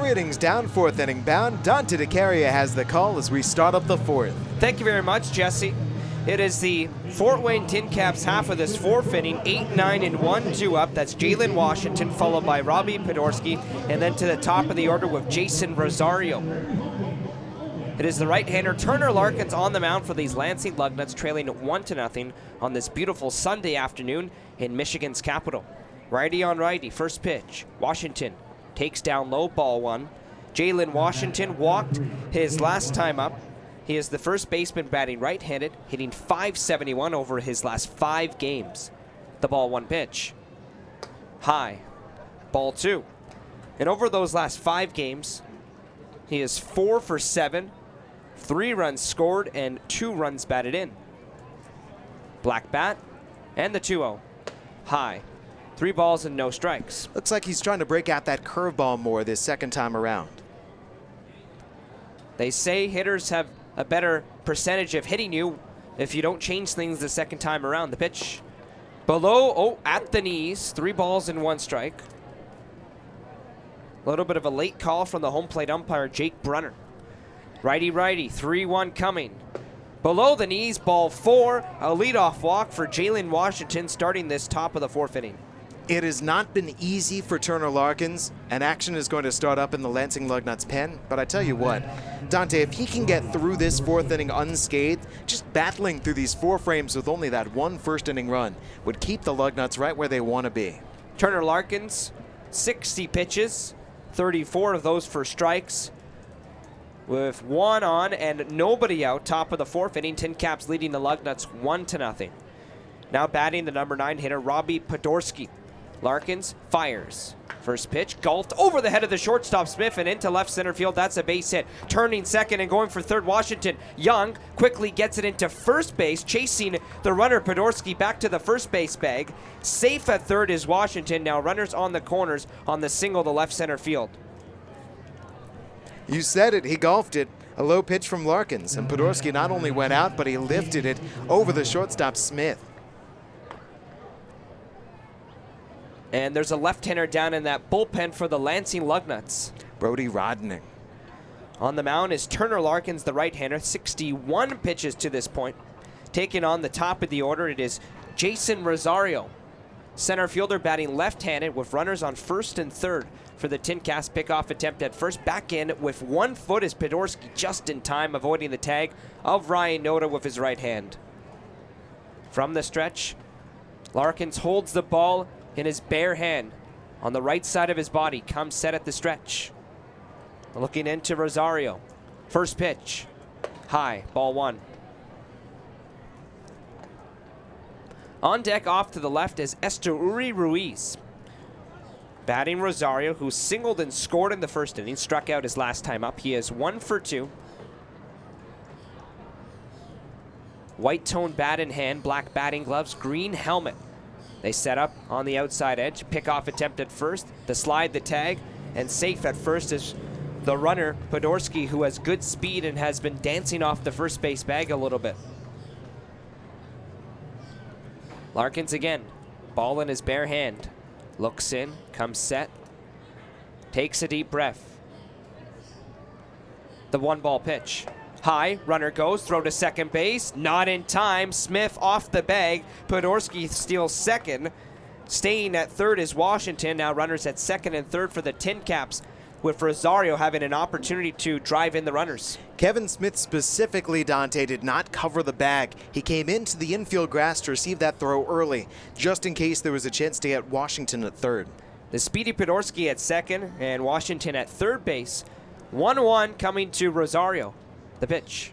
Three innings down, fourth inning bound. Dante DeCaria has the call as we start up the fourth. Thank you very much, Jesse. It is the Fort Wayne Tin Caps half of this fourth inning, 8 9 and 1 2 up. That's Jalen Washington, followed by Robbie Podorsky, and then to the top of the order with Jeisson Rosario. It is the right-hander Turner Larkins on the mound for these Lansing Lugnuts, trailing one to nothing on this beautiful Sunday afternoon in Michigan's capital. Righty on righty, first pitch. Washington takes down low ball one. Jalen Washington walked his last time up. He is the first baseman batting right-handed, hitting 571 over his last five games. The ball one pitch. High. Ball two. And over those last five games, he is four for seven, three runs scored, and two runs batted in. Black bat, and the 2 0. High. Three balls and no strikes. Looks like he's trying to break out that curveball more this second time around. They say hitters have a better percentage of hitting you if you don't change things the second time around. The pitch below, oh, at the knees, three balls and one strike. A little bit of a late call from the home plate umpire, Jake Brunner. Righty righty, 3 1 coming. Below the knees, ball four, a leadoff walk for Jalen Washington starting this top of the fourth inning. It has not been easy for Turner Larkins, and action is going to start up in the Lansing Lugnuts pen. But I tell you what, Dante, if he can get through this fourth inning unscathed, just battling through these four frames with only that one first inning run would keep the Lugnuts right where they want to be. Turner Larkins, 60 pitches, 34 of those for strikes. With one on and nobody out, top of the fourth inning, Tin Caps leading the Lugnuts one to nothing. Now batting the number nine hitter, Robbie Podorsky. Larkins fires. First pitch, golfed over the head of the shortstop Smith and into left center field. That's a base hit. Turning second and going for third, Washington. Young quickly gets it into first base, chasing the runner Podorsky back to the first base bag. Safe at third is Washington. Now runners on the corners on the single to left center field. You said it, he golfed it. A low pitch from Larkins, and Podorsky not only went out, but he lifted it over the shortstop Smith. And there's a left-hander down in that bullpen for the Lansing Lugnuts. Brody Rodning. On the mound is Turner Larkins, the right-hander. 61 pitches to this point. Taking on the top of the order, it is Jason Rosario. Center fielder batting left-handed with runners on first and third for the Tin Caps pickoff attempt at first. Back in with one foot is Podorsky just in time, avoiding the tag of Ryan Noda with his right hand. From the stretch, Larkins holds the ball in his bare hand on the right side of his body. Comes set at the stretch. Looking into Rosario. First pitch. High. Ball one. On deck off to the left is Esteury Ruiz. Batting Rosario, who singled and scored in the first inning, struck out his last time up. He is one for two. White tone bat in hand, black batting gloves, green helmet. They set up on the outside edge, pick off attempt at first, the slide, the tag, and safe at first is the runner, Podorsky, who has good speed and has been dancing off the first base bag a little bit. Larkins again, ball in his bare hand. Looks in, comes set, takes a deep breath. The one ball pitch. High, runner goes, throw to second base, not in time. Smith off the bag. Podorsky steals second. Staying at third is Washington. Now runners at second and third for the Tin Caps, with Rosario having an opportunity to drive in the runners. Kevin Smith specifically, Dante, did not cover the bag. He came into the infield grass to receive that throw early, just in case there was a chance to get Washington at third. The speedy Podorsky at second and Washington at third base. 1 1 coming to Rosario. The pitch.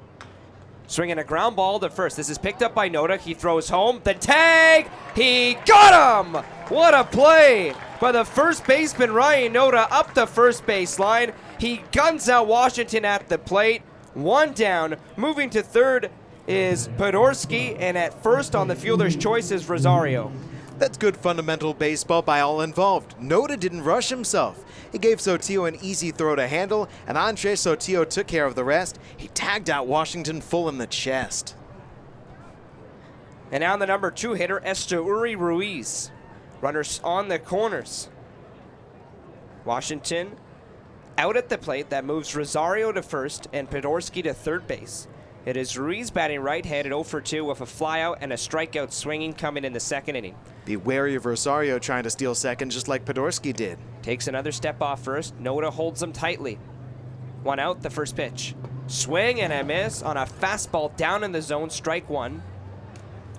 Swinging a ground ball to first. This is picked up by Noda. He throws home. The tag. He got him. What a play by the first baseman, Ryan Noda, up the first base line. He guns out Washington at the plate. One down. Moving to third is Podorsky, and at first on the fielder's choice is Rosario. That's good fundamental baseball by all involved. Noda didn't rush himself. He gave Sotillo an easy throw to handle, and Andre Sotillo took care of the rest. He tagged out Washington full in the chest. And now the number two hitter, Esteury Ruiz. Runners on the corners. Washington Out at the plate, that moves Rosario to first and Podorsky to third base. It is Ruiz batting right-handed 0 for 2 with a flyout and a strikeout swinging coming in the second inning. Be wary of Rosario trying to steal second just like Podorsky did. Takes another step off first. Noda holds him tightly. One out, the first pitch. Swing and a miss on a fastball down in the zone, strike one.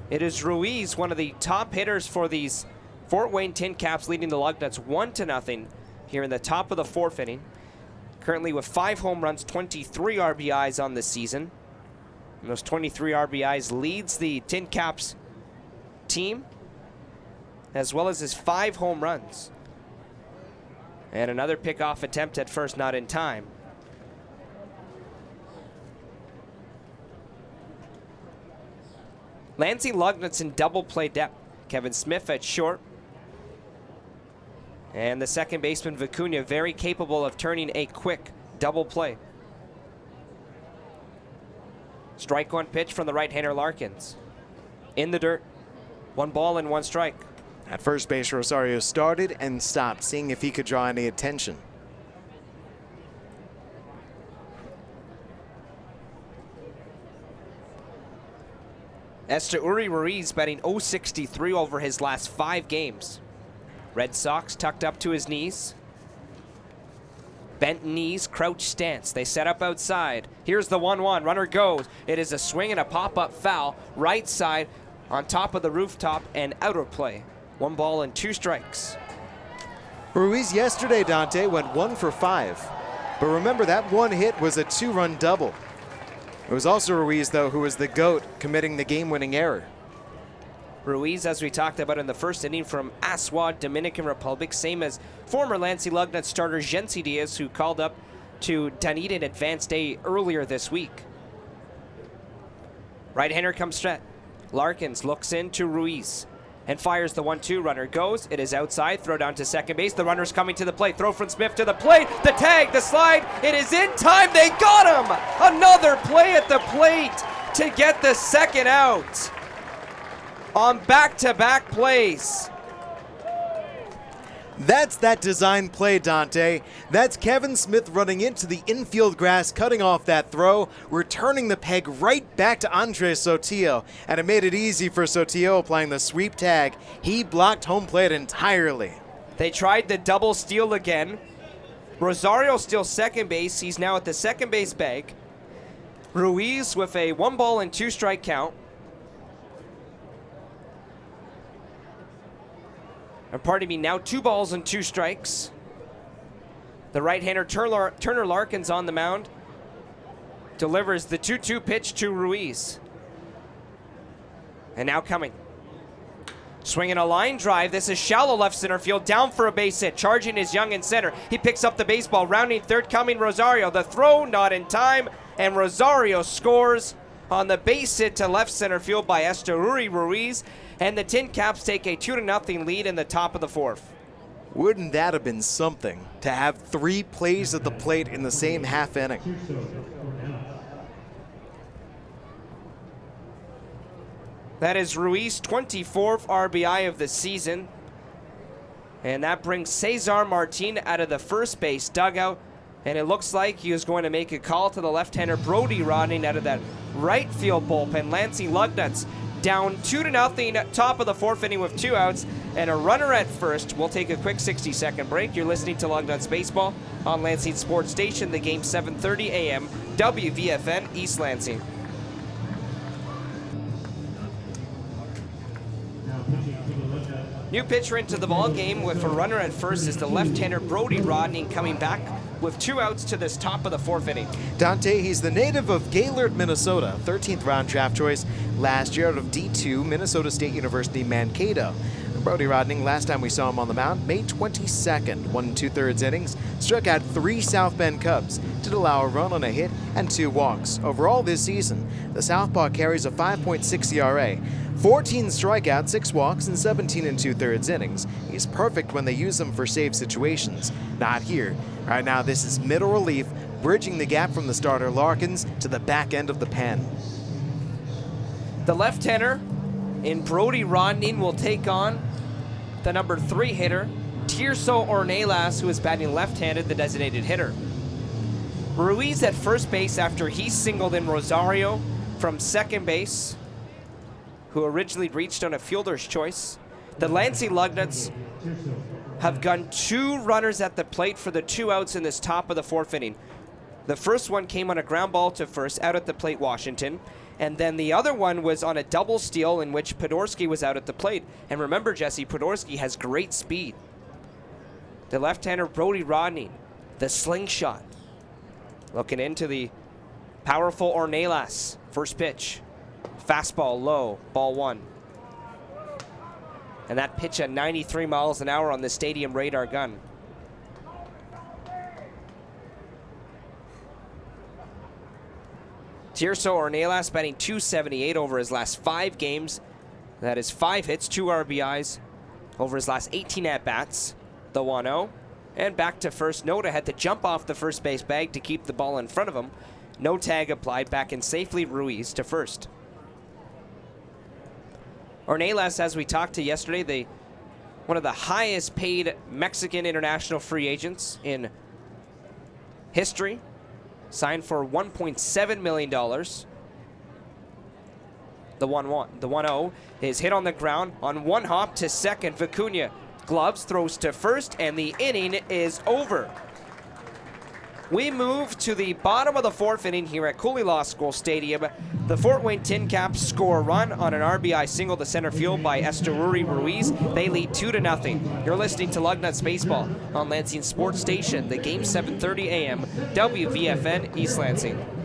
It is Ruiz, one of the top hitters for these Fort Wayne Tin Caps, leading the Lugnuts one to nothing here in the top of the fourth inning. Currently with five home runs, 23 RBIs on the season. And those 23 RBIs leads the Tin Caps team, as well as his five home runs. And another pickoff attempt at first, not in time. Lansing Lugnuts in double play depth. Kevin Smith at short. And the second baseman, Vicuña, very capable of turning a quick double play. Strike one pitch from the right-hander Larkins. In the dirt. One ball and one strike. At first base, Rosario started and stopped, seeing if he could draw any attention. Esteury Ruiz batting 063 over his last five games. Red Sox tucked up to his knees. Bent knees, crouch stance. They set up outside. Here's the 1 1. Runner goes. It is a swing and a pop up foul. Right side on top of the rooftop and out of play. One ball and two strikes. Ruiz yesterday, Dante, went one for five. But remember, that one hit was a two run double. It was also Ruiz, though, who was the GOAT committing the game winning error. Ruiz, as we talked about in the first inning from Azua, Dominican Republic, same as former Lansing Lugnut starter Yennsy Diaz, who called up to Dunedin Advanced Day earlier this week. Right-hander comes straight. Larkins looks into Ruiz and fires the 1-2 runner. Goes, it is outside, throw down to second base. The runner's coming to the plate. Throw from Smith to the plate. The tag, the slide, it is in time. They got him! Another play at the plate to get the second out on back-to-back plays. That's that design play, Dante. That's Kevin Smith running into the infield grass, cutting off that throw, returning the peg right back to Andres Sotillo. And it made it easy for Sotillo applying the sweep tag. He blocked home plate entirely. They tried the double steal again. Rosario steals second base. He's now at the second base bag. Ruiz with a one ball and two strike count. Or pardon me, now two balls and two strikes. The right-hander Turner, Turner Larkins on the mound delivers the 2-2 pitch to Ruiz. And now coming. Swinging a line drive. This is shallow left center field. Down for a base hit. Charging is Young in center. He picks up the baseball. Rounding third coming Rosario. The throw not in time. And Rosario scores on the base hit to left center field by Esteury Ruiz and the Tin Caps take a 2 0 lead in the top of the fourth. Wouldn't that have been something to have three plays at the plate in the same half inning? That is Ruiz 24th RBI of the season. And that brings Cesar Martin out of the first base dugout. And it looks like he is going to make a call to the left-hander Brody Rodning out of that right field bullpen. Lansing Lugnuts down two to nothing, top of the fourth inning with two outs and a runner at first. We'll take a quick 60 second break. You're listening to Lugnuts Baseball on Lansing Sports Station, the game 7:30 a.m. WVFN East Lansing. New pitcher into the ball game with a runner at first is the left-hander Brody Rodning coming back with two outs to this top of the fourth inning. Dante, he's the native of Gaylord, Minnesota, 13th round draft choice last year out of D2 Minnesota State University Mankato. Brody Rodning, last time we saw him on the mound, May 22nd, one and two thirds innings, struck out three South Bend Cubs, did allow a run on a hit and two walks. Overall this season, the Southpaw carries a 5.6 ERA, 14 strikeouts, 6 walks, and 17 and two thirds innings. He's perfect when they use him for save situations. Not here. Right now, this is middle relief, bridging the gap from the starter Larkins to the back end of the pen. The left-hander in Brody Rodning will take on the number three hitter, Tirso Ornelas, who is batting left-handed, the designated hitter. Ruiz at first base after he singled in Rosario from second base, who originally reached on a fielder's choice. The Lansing Lugnuts have gone two runners at the plate for the two outs in this top of the fourth inning. The first one came on a ground ball to first, out at the plate, Washington. And then the other one was on a double steal in which Podorsky was out at the plate. And remember, Jesse, Podorsky has great speed. The left-hander Brody Rodning, the slingshot, looking into the powerful Ornelas. First pitch, fastball low, ball one. And that pitch at 93 miles an hour on the stadium radar gun. Tirso Ornelas batting 278 over his last five games. That is five hits, two RBIs over his last 18 at bats. The 1 0. And back to first. Noda had to jump off the first base bag to keep the ball in front of him. No tag applied. Back in safely Ruiz to first. Ornelas, as we talked to yesterday, the one of the highest paid Mexican international free agents in history signed for $1.7 million. The 1 1, the 1 0 is hit on the ground on one hop to second. Vicuña gloves, throws to first, and the inning is over. We move to the bottom of the fourth inning here at Cooley Law School Stadium. The Fort Wayne Tin Caps score a run on an RBI single to center field by Esteury Ruiz. They lead two to nothing. You're listening to Lugnuts Baseball on Lansing Sports Station. The game 7:30 a.m. WVFN East Lansing.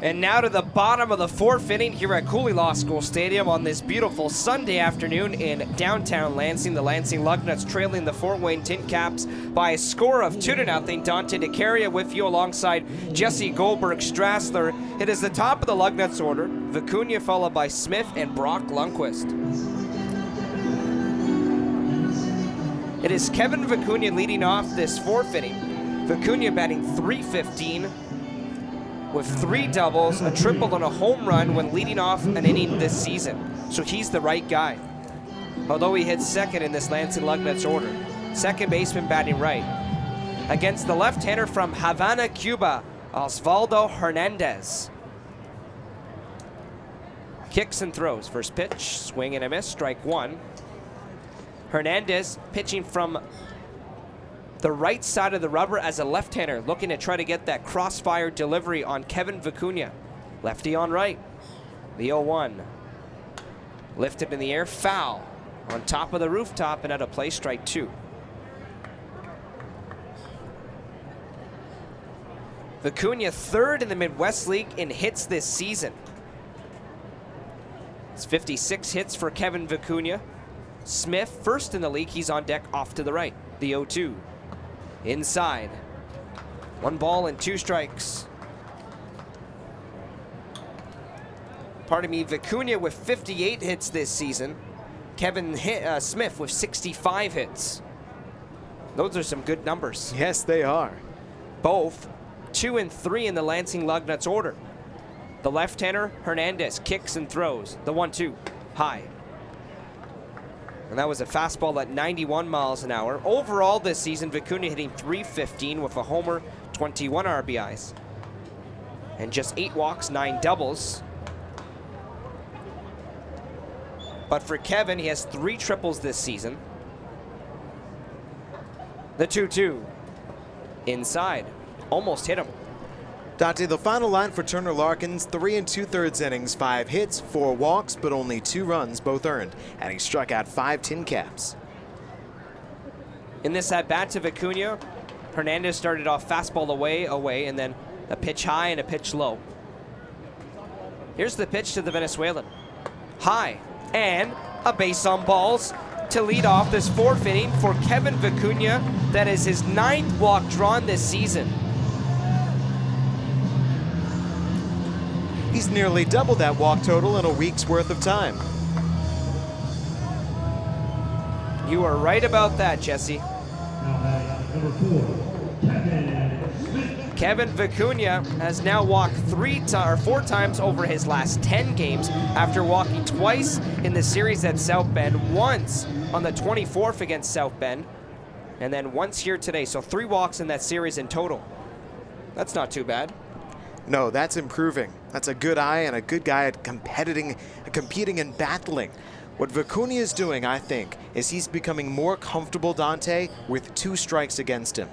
And now to the bottom of the fourth inning here at Cooley Law School Stadium on this beautiful Sunday afternoon in downtown Lansing. The Lansing Lugnuts trailing the Fort Wayne Tin Caps by a score of 2 to nothing. Dante DeCaria with you alongside Jesse Goldberg Strassler. It is the top of the Lugnuts order. Vicuña followed by Smith and Brock Lundquist. It is Kevin Vicuña leading off this fourth inning. Vicuña batting 315 with three doubles, a triple, and a home run when leading off an inning this season. So he's the right guy. Although he hits second in this Lansing Lugnuts order. Second baseman batting right. Against the left-hander from Havana, Cuba, Osvaldo Hernandez. Kicks and throws. First pitch, swing and a miss, strike one. Hernandez pitching from the right side of the rubber as a left-hander, looking to try to get that crossfire delivery on Kevin Vicuña. Lefty on right. The 0-1. Lifted in the air, foul. On top of the rooftop and out of play, strike two. Vicuña third in the Midwest League in hits this season. It's 56 hits for Kevin Vicuña. Smith first in the league, he's on deck off to the right. The 0-2 inside. One ball and two strikes. Pardon me, Vicuña with 58 hits this season. Kevin hit, uh, Smith with 65 hits. Those are some good numbers. Yes, they are. Both two and three in the Lansing Lugnuts order. The left-hander, Hernandez, kicks and throws. The one-two, high. And that was a fastball at 91 miles an hour. Overall this season, Vicuña hitting 315 with a homer, 21 RBIs. And just eight walks, nine doubles. But for Kevin, he has three triples this season. The 2-2. Inside. Almost hit him. Dante, the final line for Turner Larkins, three and two-thirds innings, five hits, four walks, but only two runs, both earned, and he struck out five tin caps. In this at-bat to Vicuña, Hernandez started off fastball away, away, and then a pitch high and a pitch low. Here's the pitch to the Venezuelan. High, and a base on balls to lead off this fourth inning for Kevin Vicuña. That is his ninth walk drawn this season. He's nearly doubled that walk total in a week's worth of time. You are right about that, Jesse. Kevin Vicuña has now walked three or four times over his last 10 games after walking twice in the series at South Bend, once on the 24th against South Bend, and then once here today. So three walks in that series in total. That's not too bad. No, that's improving. That's a good eye and a good guy at competing, competing and battling. What Vicuña is doing, I think, is he's becoming more comfortable, Dante, with two strikes against him.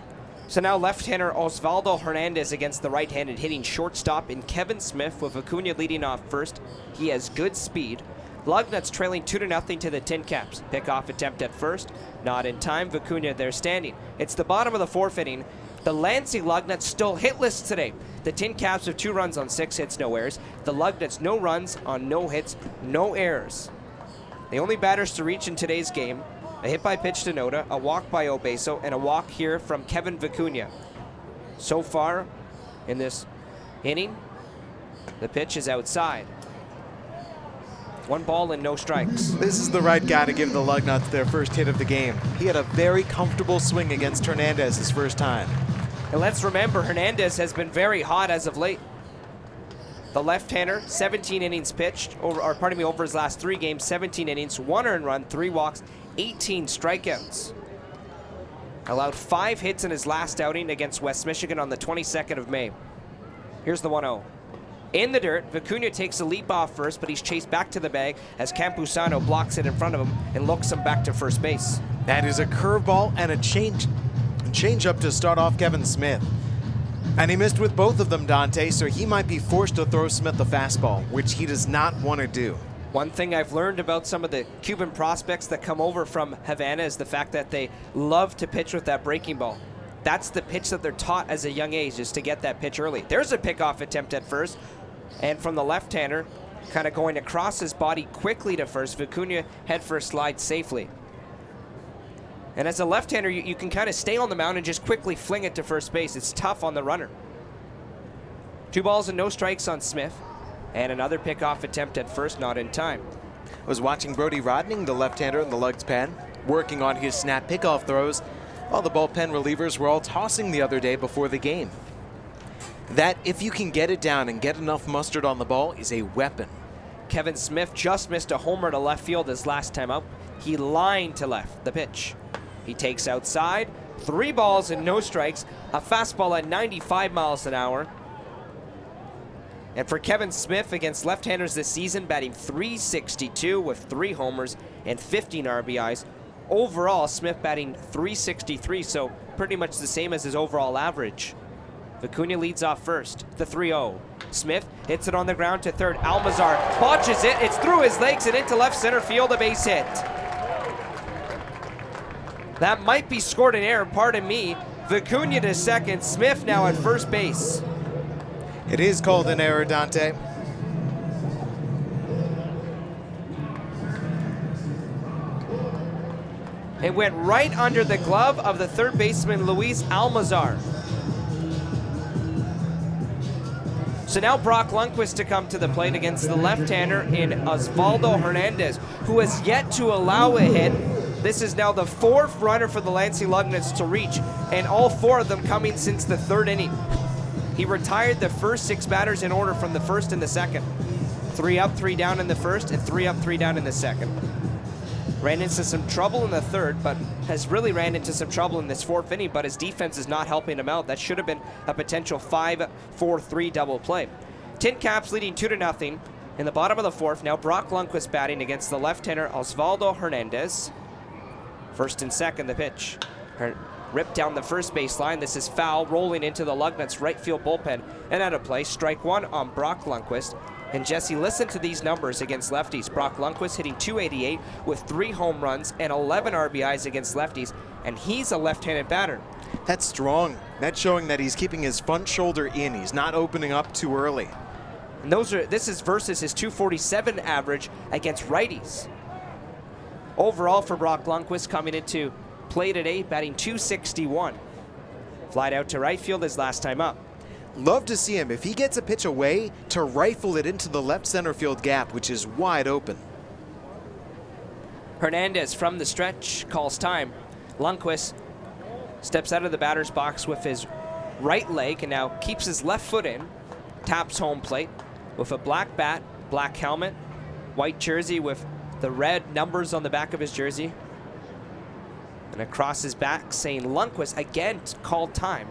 So now left-hander Osvaldo Hernandez against the right-handed hitting shortstop in Kevin Smith with Vicuña leading off first. He has good speed. Lugnuts trailing 2 to nothing to the Tin Caps. Pickoff attempt at first. Not in time. Vicuña there standing. It's the bottom of the fourth inning. The Lansing Lugnuts still hitless today. The Tin Caps have two runs on six hits, no errors. The Lugnuts no runs on no hits, no errors. The only batters to reach in today's game a hit by pitch to Noda, a walk by Obeso, and a walk here from Kevin Vicuña. So far in this inning, the pitch is outside. One ball and no strikes. This is the right guy to give the Lugnuts their first hit of the game. He had a very comfortable swing against Hernandez his first time. And let's remember, Hernandez has been very hot as of late. The left-hander, 17 innings pitched, over, or pardon me, over his last three games, 17 innings, one earned run, three walks, 18 strikeouts. Allowed five hits in his last outing against West Michigan on the 22nd of May. Here's the 1-0. In the dirt, Vicuña takes a leap off first, but he's chased back to the bag as Campusano blocks it in front of him and looks him back to first base. That is a curveball and a change, change up to start off Kevin Smith. And he missed with both of them, Dante, so he might be forced to throw Smith a fastball, which he does not want to do. One thing I've learned about some of the Cuban prospects that come over from Havana is the fact that they love to pitch with that breaking ball. That's the pitch that they're taught as a young age, is to get that pitch early. There's a pickoff attempt at first, and from the left-hander, kind of going across his body quickly to first. Vicuña head first slide safely. And as a left-hander, you, you can kind of stay on the mound and just quickly fling it to first base. It's tough on the runner. Two balls and no strikes on Smith. And another pickoff attempt at first, not in time. I was watching Brody Rodning, the left-hander in the Lugs pen, working on his snap pickoff throws, while the bullpen relievers were all tossing the other day before the game. That, if you can get it down and get enough mustard on the ball, is a weapon. Kevin Smith just missed a homer to left field his last time out. He lined to left, the pitch. He takes outside, three balls and no strikes, a fastball at 95 miles an hour, and for Kevin Smith against left-handers this season, batting 362 with three homers and 15 RBIs. Overall, Smith batting 363, so pretty much the same as his overall average. Vicuña leads off first, the 3-0. Smith hits it on the ground to third. Almanzar botches it. It's through his legs and into left center field, a base hit. That might be scored an error, pardon me. Vicuña to second, Smith now at first base. It is called an error, Dante. It went right under the glove of the third baseman, Luis Almanzar. So now Brock Lundquist to come to the plate against the left-hander in Osvaldo Hernandez, who has yet to allow a hit. This is now the fourth runner for the Lansing Lugnuts to reach, and all four of them coming since the third inning. He retired the first six batters in order from the first and the second. Three up, three down in the first, and three up, three down in the second. Ran into some trouble in the third, but has really ran into some trouble in this fourth inning, but his defense is not helping him out. That should have been a potential 5-4-3 double play. Tin Caps leading 2 to nothing in the bottom of the fourth. Now Brock Lundquist batting against the left-hander Osvaldo Hernandez. First and second, the pitch. Ripped down the first base line. This is foul, rolling into the Lugnuts right field bullpen. And out of play, strike one on Brock Lundquist. And Jesse, listen to these numbers against lefties. Brock Lundquist hitting 288 with three home runs and 11 RBIs against lefties, and he's a left-handed batter. That's strong. That's showing that he's keeping his front shoulder in. He's not opening up too early. And those are this is versus his 247 average against righties. Overall for Brock Lundquist coming into play today, batting 261. Flied out to right field his last time up. Love to see him, if he gets a pitch away, to rifle it into the left center field gap, which is wide open. Hernandez from the stretch calls time. Lundquist steps out of the batter's box with his right leg and now keeps his left foot in, taps home plate with a black bat, black helmet, white jersey with the red numbers on the back of his jersey. And across his back saying Lundquist again called time.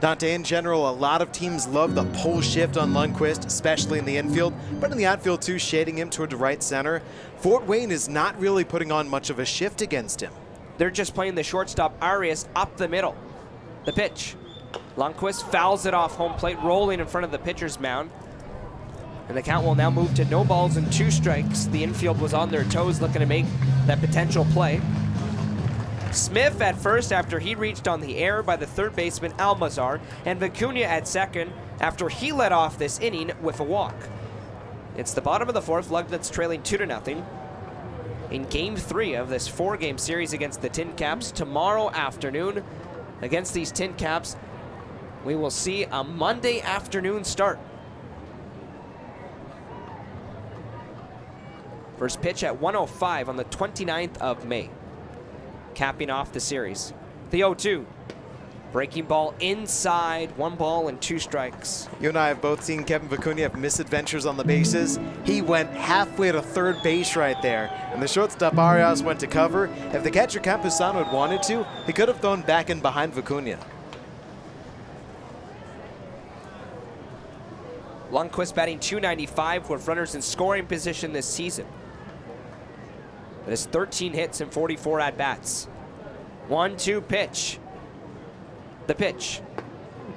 Dante, in general, a lot of teams love the pull shift on Lundquist, especially in the infield, but in the outfield too, shading him toward the right center. Fort Wayne is not really putting on much of a shift against him. They're just playing the shortstop Arias up the middle. The pitch. Lundquist fouls it off home plate, rolling in front of the pitcher's mound. And the count will now move to no balls and two strikes. The infield was on their toes looking to make that potential play. Smith at first after he reached on the air by the third baseman Almanzar, and Vicuña at second after he led off this inning with a walk. It's the bottom of the fourth, Lugnuts trailing 2 to nothing. In game three of this four game series against the Tin Caps tomorrow afternoon, against these Tin Caps, we will see a Monday afternoon start. First pitch at 105 on the 29th of May capping off the series. The 0 2. Breaking ball inside, one ball and two strikes. You and I have both seen Kevin Vicuña have misadventures on the bases. He went halfway to third base right there, and the shortstop Arias went to cover. If the catcher Campusano had wanted to, he could have thrown back in behind Vicuña. Lundquist batting 295 with runners in scoring position this season. Has 13 hits and 44 at bats. One two pitch. The pitch.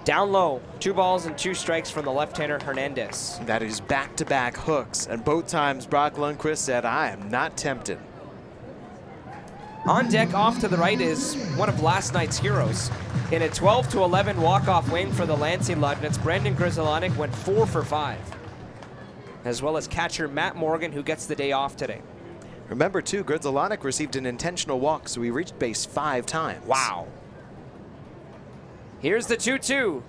Down low, two balls and two strikes from the left-hander Hernandez. That is back-to-back hooks, and both times Brock Lundquist said, I am not tempted. On deck off to the right is one of last night's heroes. In a 12 to 11 walk-off win for the Lansing Lugnuts, Brandon Grzelcyk went four for five, as well as catcher Matt Morgan, who gets the day off today. Remember, too, Grzelcyk received an intentional walk, so he reached base five times. Wow. Here's the 2 2.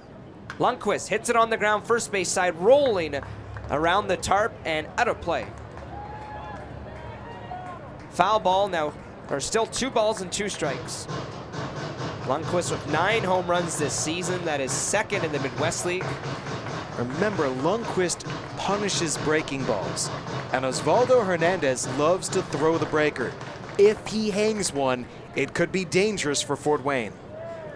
Lundquist hits it on the ground, first base side, rolling around the tarp and out of play. Foul ball now, or still two balls and two strikes. Lundquist with nine home runs this season. That is second in the Midwest League. Remember, Lundquist punishes breaking balls, and Osvaldo Hernandez loves to throw the breaker. If he hangs one, it could be dangerous for Fort Wayne.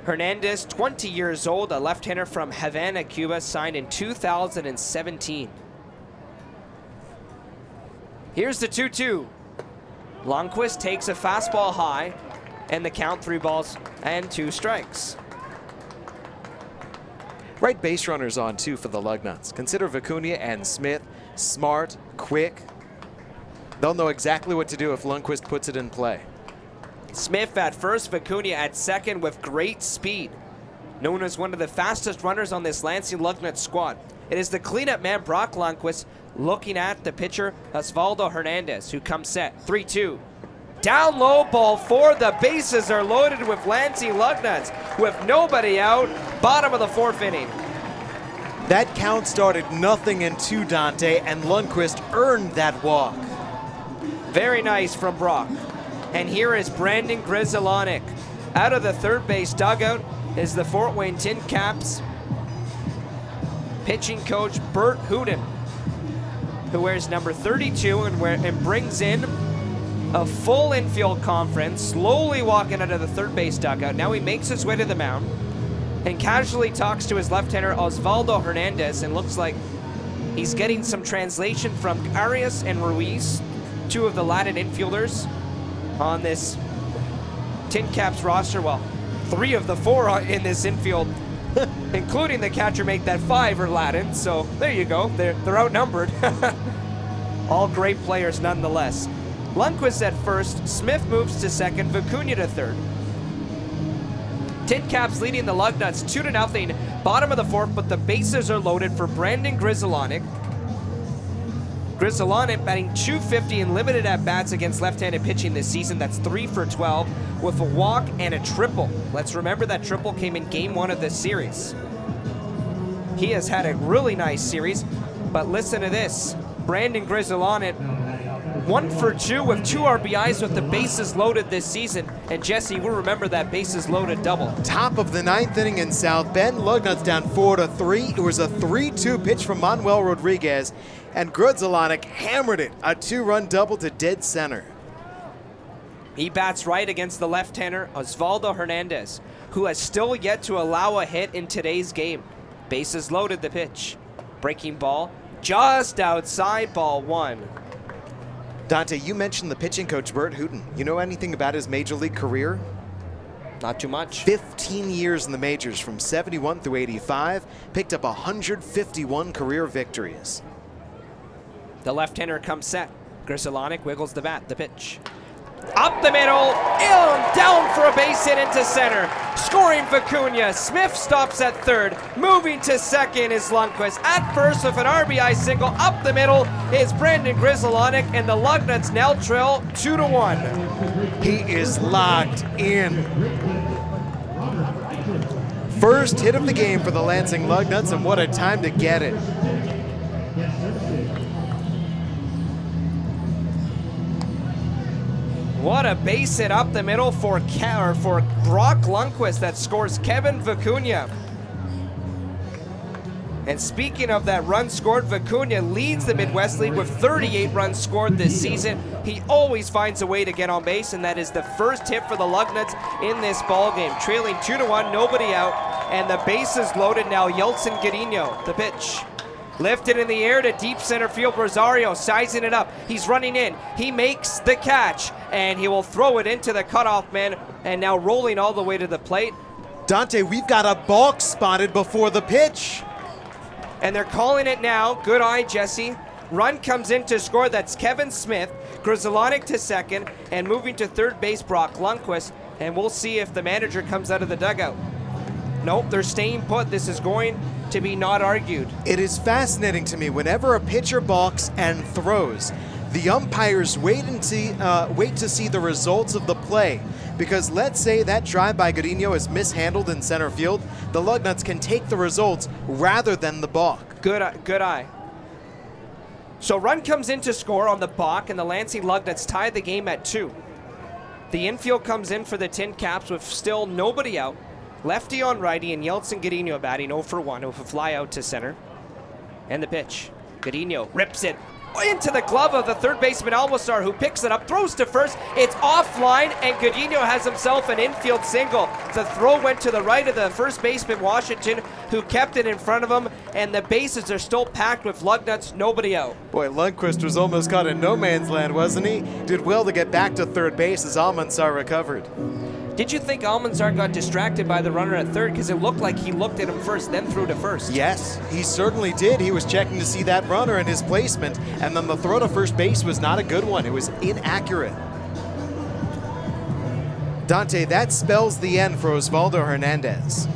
Hernandez, 20 years old, a left-hander from Havana, Cuba, signed in 2017. Here's the 2-2. Lundquist takes a fastball high, and the count three balls and two strikes. Right base runners on too for the Lugnuts. Consider Vicuña and Smith smart, quick. They'll know exactly what to do if Lundquist puts it in play. Smith at first, Vicuña at second with great speed. Known as one of the fastest runners on this Lansing Lugnut squad. It is the cleanup man, Brock Lundquist, looking at the pitcher, Osvaldo Hernandez, who comes set 3 2. Down low, ball four. The bases are loaded with Lansing Lugnuts with nobody out. Bottom of the fourth inning. That count started nothing in two, Dante, and Lundquist earned that walk. Very nice from Brock. And here is Brandon Grzelcyk. Out of the third base dugout is the Fort Wayne Tin Caps pitching coach Burt Hooton, who wears number 32 and, wear, and brings in a full infield conference, slowly walking out of the third base dugout. Now he makes his way to the mound and casually talks to his left-hander Osvaldo Hernandez and looks like he's getting some translation from Arias and Ruiz, two of the Latin infielders on this Tin Caps roster. Well, three of the four in this infield, including the catcher, make that five are Latin. So there you go. They're, they're outnumbered. All great players nonetheless. Lundquist at first, Smith moves to second, Vicuña to third. Tin Caps leading the Lugnuts 2 to nothing. Bottom of the fourth, but the bases are loaded for Brandon Grzelcyk. Grzelcyk batting 250 in limited at bats against left-handed pitching this season. That's 3 for 12 with a walk and a triple. Let's remember that triple came in game one of this series. He has had a really nice series, but listen to this. Brandon Grzelcyk one for two with two RBIs with the bases loaded this season. And Jesse, we'll remember that bases loaded double. Top of the ninth inning in South Bend. Lugnuts down four to three. It was a 3-2 pitch from Manuel Rodriguez, and Grzelcyk hammered it. A two-run double to dead center. He bats right against the left-hander Osvaldo Hernandez, who has still yet to allow a hit in today's game. Bases loaded the pitch. Breaking ball just outside ball one. Dante, you mentioned the pitching coach Burt Hooton. You know anything about his major league career? Not too much. 15 years in the majors from 71 through 85, picked up 151 career victories. The left-hander comes set. Grzelcyk wiggles the bat, the pitch. Up the middle, in, down for a base hit into center. Scoring Vicuña. Smith stops at third. Moving to second is Lundquist. At first with an RBI single. Up the middle is Brandon Grzelcyk, and the Lugnuts now trail two to one. He is locked in. First hit of the game for the Lansing Lugnuts, and what a time to get it. What a base hit up the middle for Ke- for Brock Lundquist that scores Kevin Vicuña. And speaking of that run scored, Vicuña leads the Midwest League with 38 runs scored this season. He always finds a way to get on base, and that is the first hit for the Lugnuts in this ball game. Trailing two to one, nobody out, and the bases loaded now. Yeltsin Gudiño, the pitch. Lifted in the air to deep center field. Rosario sizing it up. He's running in. He makes the catch, and he will throw it into the cutoff man, and now rolling all the way to the plate. Dante, we've got a balk spotted before the pitch. and they're calling it now. Good eye, Jesse. Run comes in to score. That's Kevin Smith. Grzelcyk to second, and moving to third base, Brock Lundquist. And we'll see if the manager comes out of the dugout. Nope, they're staying put. This is going to be not argued. It is fascinating to me whenever a pitcher balks and throws, the umpires wait and see, uh, wait to see the results of the play. Because let's say that drive by Gudiño is mishandled in center field, the Lugnuts can take the results rather than the balk. Good, eye- good eye. So run comes in to score on the balk, and the Lansing Lugnuts tie the game at two. The infield comes in for the Tin Caps with still nobody out. Lefty on righty, and Yeltsin Gudiño batting 0 for 1 with a fly out to center. And the pitch. Gudiño rips it into the glove of the third baseman Almanzar, who picks it up, throws to first. It's offline, and Gudiño has himself an infield single. The throw went to the right of the first baseman Washington, who kept it in front of him, and the bases are still packed with Lugnuts, nobody out. Boy, Lundquist was almost caught in no man's land, wasn't he? Did well to get back to third base as Almanzar recovered. Did you think Almanzar got distracted by the runner at third? Because it looked like he looked at him first, then threw to first. Yes, he certainly did. He was checking to see that runner and his placement, and then the throw to first base was not a good one. It was inaccurate. Dante, that spells the end for Osvaldo Hernandez.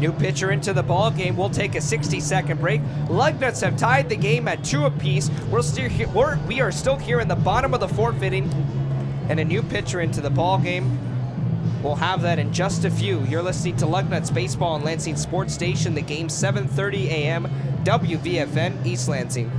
New pitcher into the ball game. We'll take a 60-second break. Lugnuts have tied the game at two apiece. We're still here. We're, we are still here in the bottom of the fourth inning, and a new pitcher into the ball game. We'll have that in just a few. You're listening to Lugnuts Baseball on Lansing Sports Station. The game 7:30 a.m. WVFN East Lansing.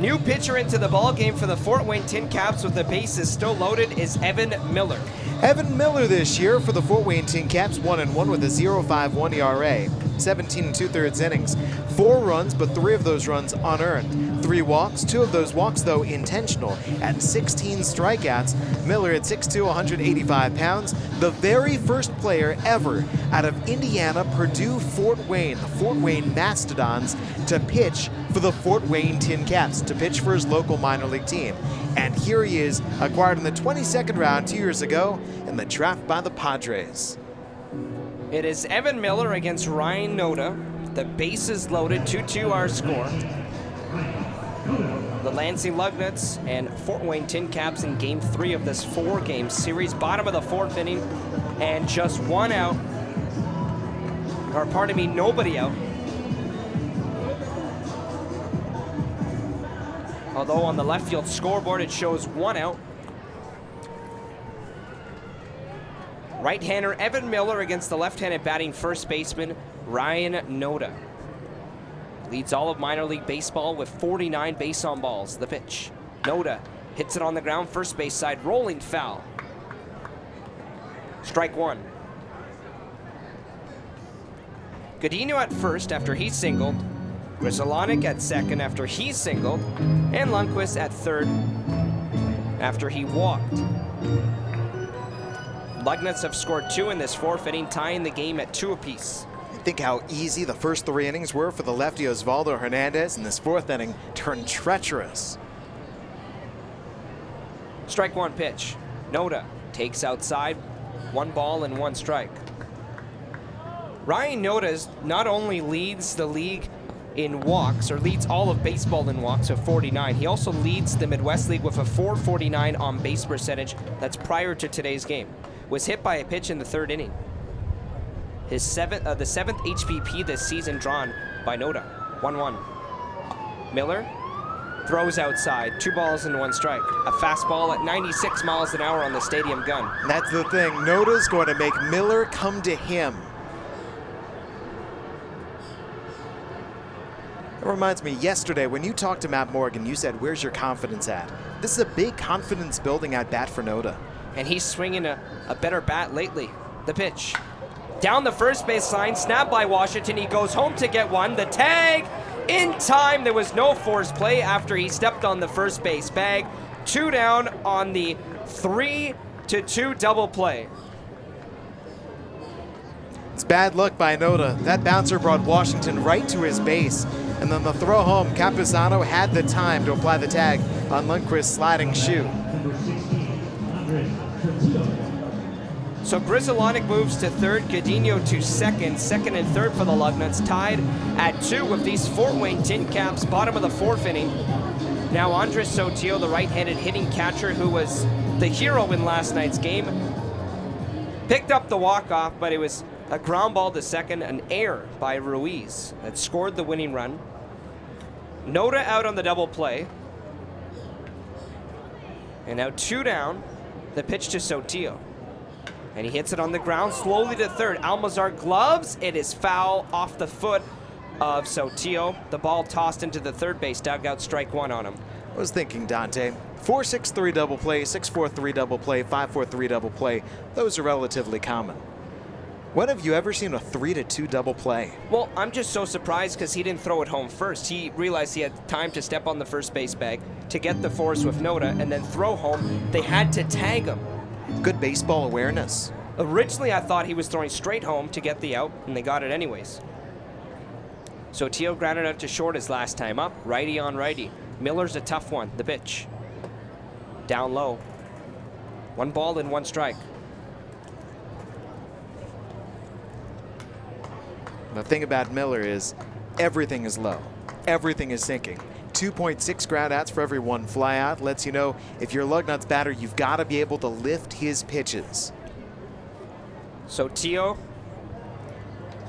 New pitcher into the ball game for the Fort Wayne Tin Caps with the bases still loaded is Evan Miller. Evan Miller this year for the Fort Wayne Tin Caps, 1 and 1 with a 0.51 ERA, 17 and two thirds innings, four runs, but three of those runs unearned, three walks, two of those walks though intentional, and 16 strikeouts. Miller at 6'2, 185 pounds, the very first player ever out of Indiana, Purdue, Fort Wayne, the Fort Wayne Mastodons, to pitch for the Fort Wayne Tin Caps, to pitch for his local minor league team. And here he is, acquired in the 22nd round two years ago in the draft by the Padres. It is Evan Miller against Ryan Noda. The bases loaded, 2 2 our score. The Lansing Lugnuts and Fort Wayne Tin Caps in game three of this four game series. Bottom of the fourth inning, and just one out. Or, pardon me, nobody out. Although on the left field scoreboard it shows one out. Right-hander Evan Miller against the left-handed batting first baseman Ryan Noda. Leads all of minor league baseball with 49 base on balls. The pitch. Noda hits it on the ground, first base side, rolling foul. Strike one. Gudiño at first after he singled. Grzelcyk at second after he singled, and Lundquist at third after he walked. Lugnuts have scored two in this fourth inning, tying the game at two apiece. Think how easy the first three innings were for the lefty Osvaldo Hernandez, and this fourth inning turned treacherous. Strike one pitch. Noda takes outside, one ball and one strike. Ryan Noda not only leads the league in walks, or leads all of baseball in walks of 49, he also leads the Midwest League with a 449 on base percentage that's prior to today's game. Was hit by a pitch in the third inning. His seventh, uh, the seventh HBP this season drawn by Noda. 1-1. Miller throws outside, two balls and one strike. A fastball at 96 miles an hour on the stadium gun. That's the thing. Noda's going to make Miller come to him. It reminds me, yesterday when you talked to Matt Morgan, you said, where's your confidence at? This is a big confidence building at bat for Noda. And he's swinging a, a better bat lately. The pitch. Down the first base line, snapped by Washington. He goes home to get one. The tag in time. There was no force play after he stepped on the first base bag. Two down on the three to two double play. It's bad luck by Noda. That bouncer brought Washington right to his base. And then the throw home, Campusano had the time to apply the tag on Lundquist's sliding shoe. So Grzelcyk moves to third, Gudiño to second, second and third for the Lugnuts, tied at two with these Fort Wayne Tin Caps, bottom of the fourth inning. Now Andres Sotillo, the right-handed hitting catcher who was the hero in last night's game, picked up the walk-off, but it was a ground ball to second, an error by Ruiz that scored the winning run. Noda out on the double play. And now two down, the pitch to Sotillo. And he hits it on the ground slowly to third. Almanzar gloves. It is foul off the foot of Sotillo. The ball tossed into the third base dugout. Strike one on him. I was thinking, Dante, 4-6-3 double play, 6-4-3 double play, 5-4-3 double play. Those are relatively common. When have you ever seen a 3 to 2 double play? Well, I'm just so surprised because he didn't throw it home first. He realized he had time to step on the first base bag to get the force with Noda and then throw home. They had to tag him. Good baseball awareness. Originally, I thought he was throwing straight home to get the out, and they got it anyways. Sotillo grounded out to short his last time up, righty on righty. Miller's a tough one, the pitch. Down low. One ball and one strike. The thing about Miller is everything is low. Everything is sinking. 2.6 ground outs for every one flyout lets you know if you're a Lugnuts batter, you've got to be able to lift his pitches. Sotillo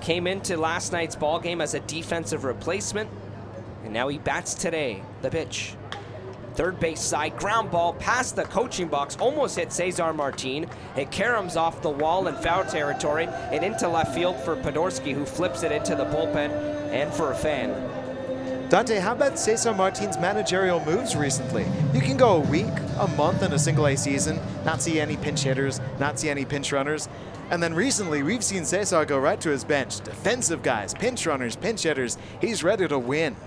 came into last night's ball game as a defensive replacement, and now he bats today. The pitch. Third base side, ground ball past the coaching box, almost hit Cesar Martin. It caroms off the wall in foul territory and into left field for Podorsky, who flips it into the bullpen and for a fan. Dante, how about Cesar Martin's managerial moves recently? You can go a week, a month in a single A season, not see any pinch hitters, not see any pinch runners. And then recently, we've seen Cesar go right to his bench. Defensive guys, pinch runners, pinch hitters. He's ready to win.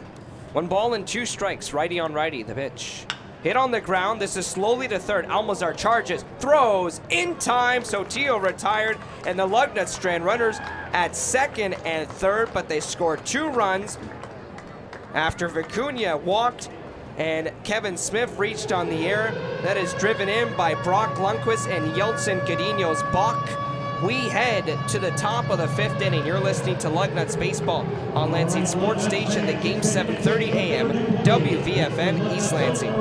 One ball and two strikes, righty on righty, the pitch. Hit on the ground. This is slowly to third. Almanzar charges, throws in time. Sotillo retired, and the Lugnuts strand runners at second and third, but they score two runs after Vicuña walked and Kevin Smith reached on the air. That is driven in by Brock Lundquist and Yeltsin Gudiño's Bach. We head to the top of the fifth inning. You're listening to Lugnuts Baseball on Lansing Sports Station, the game 7:30 a.m. WVFN East Lansing.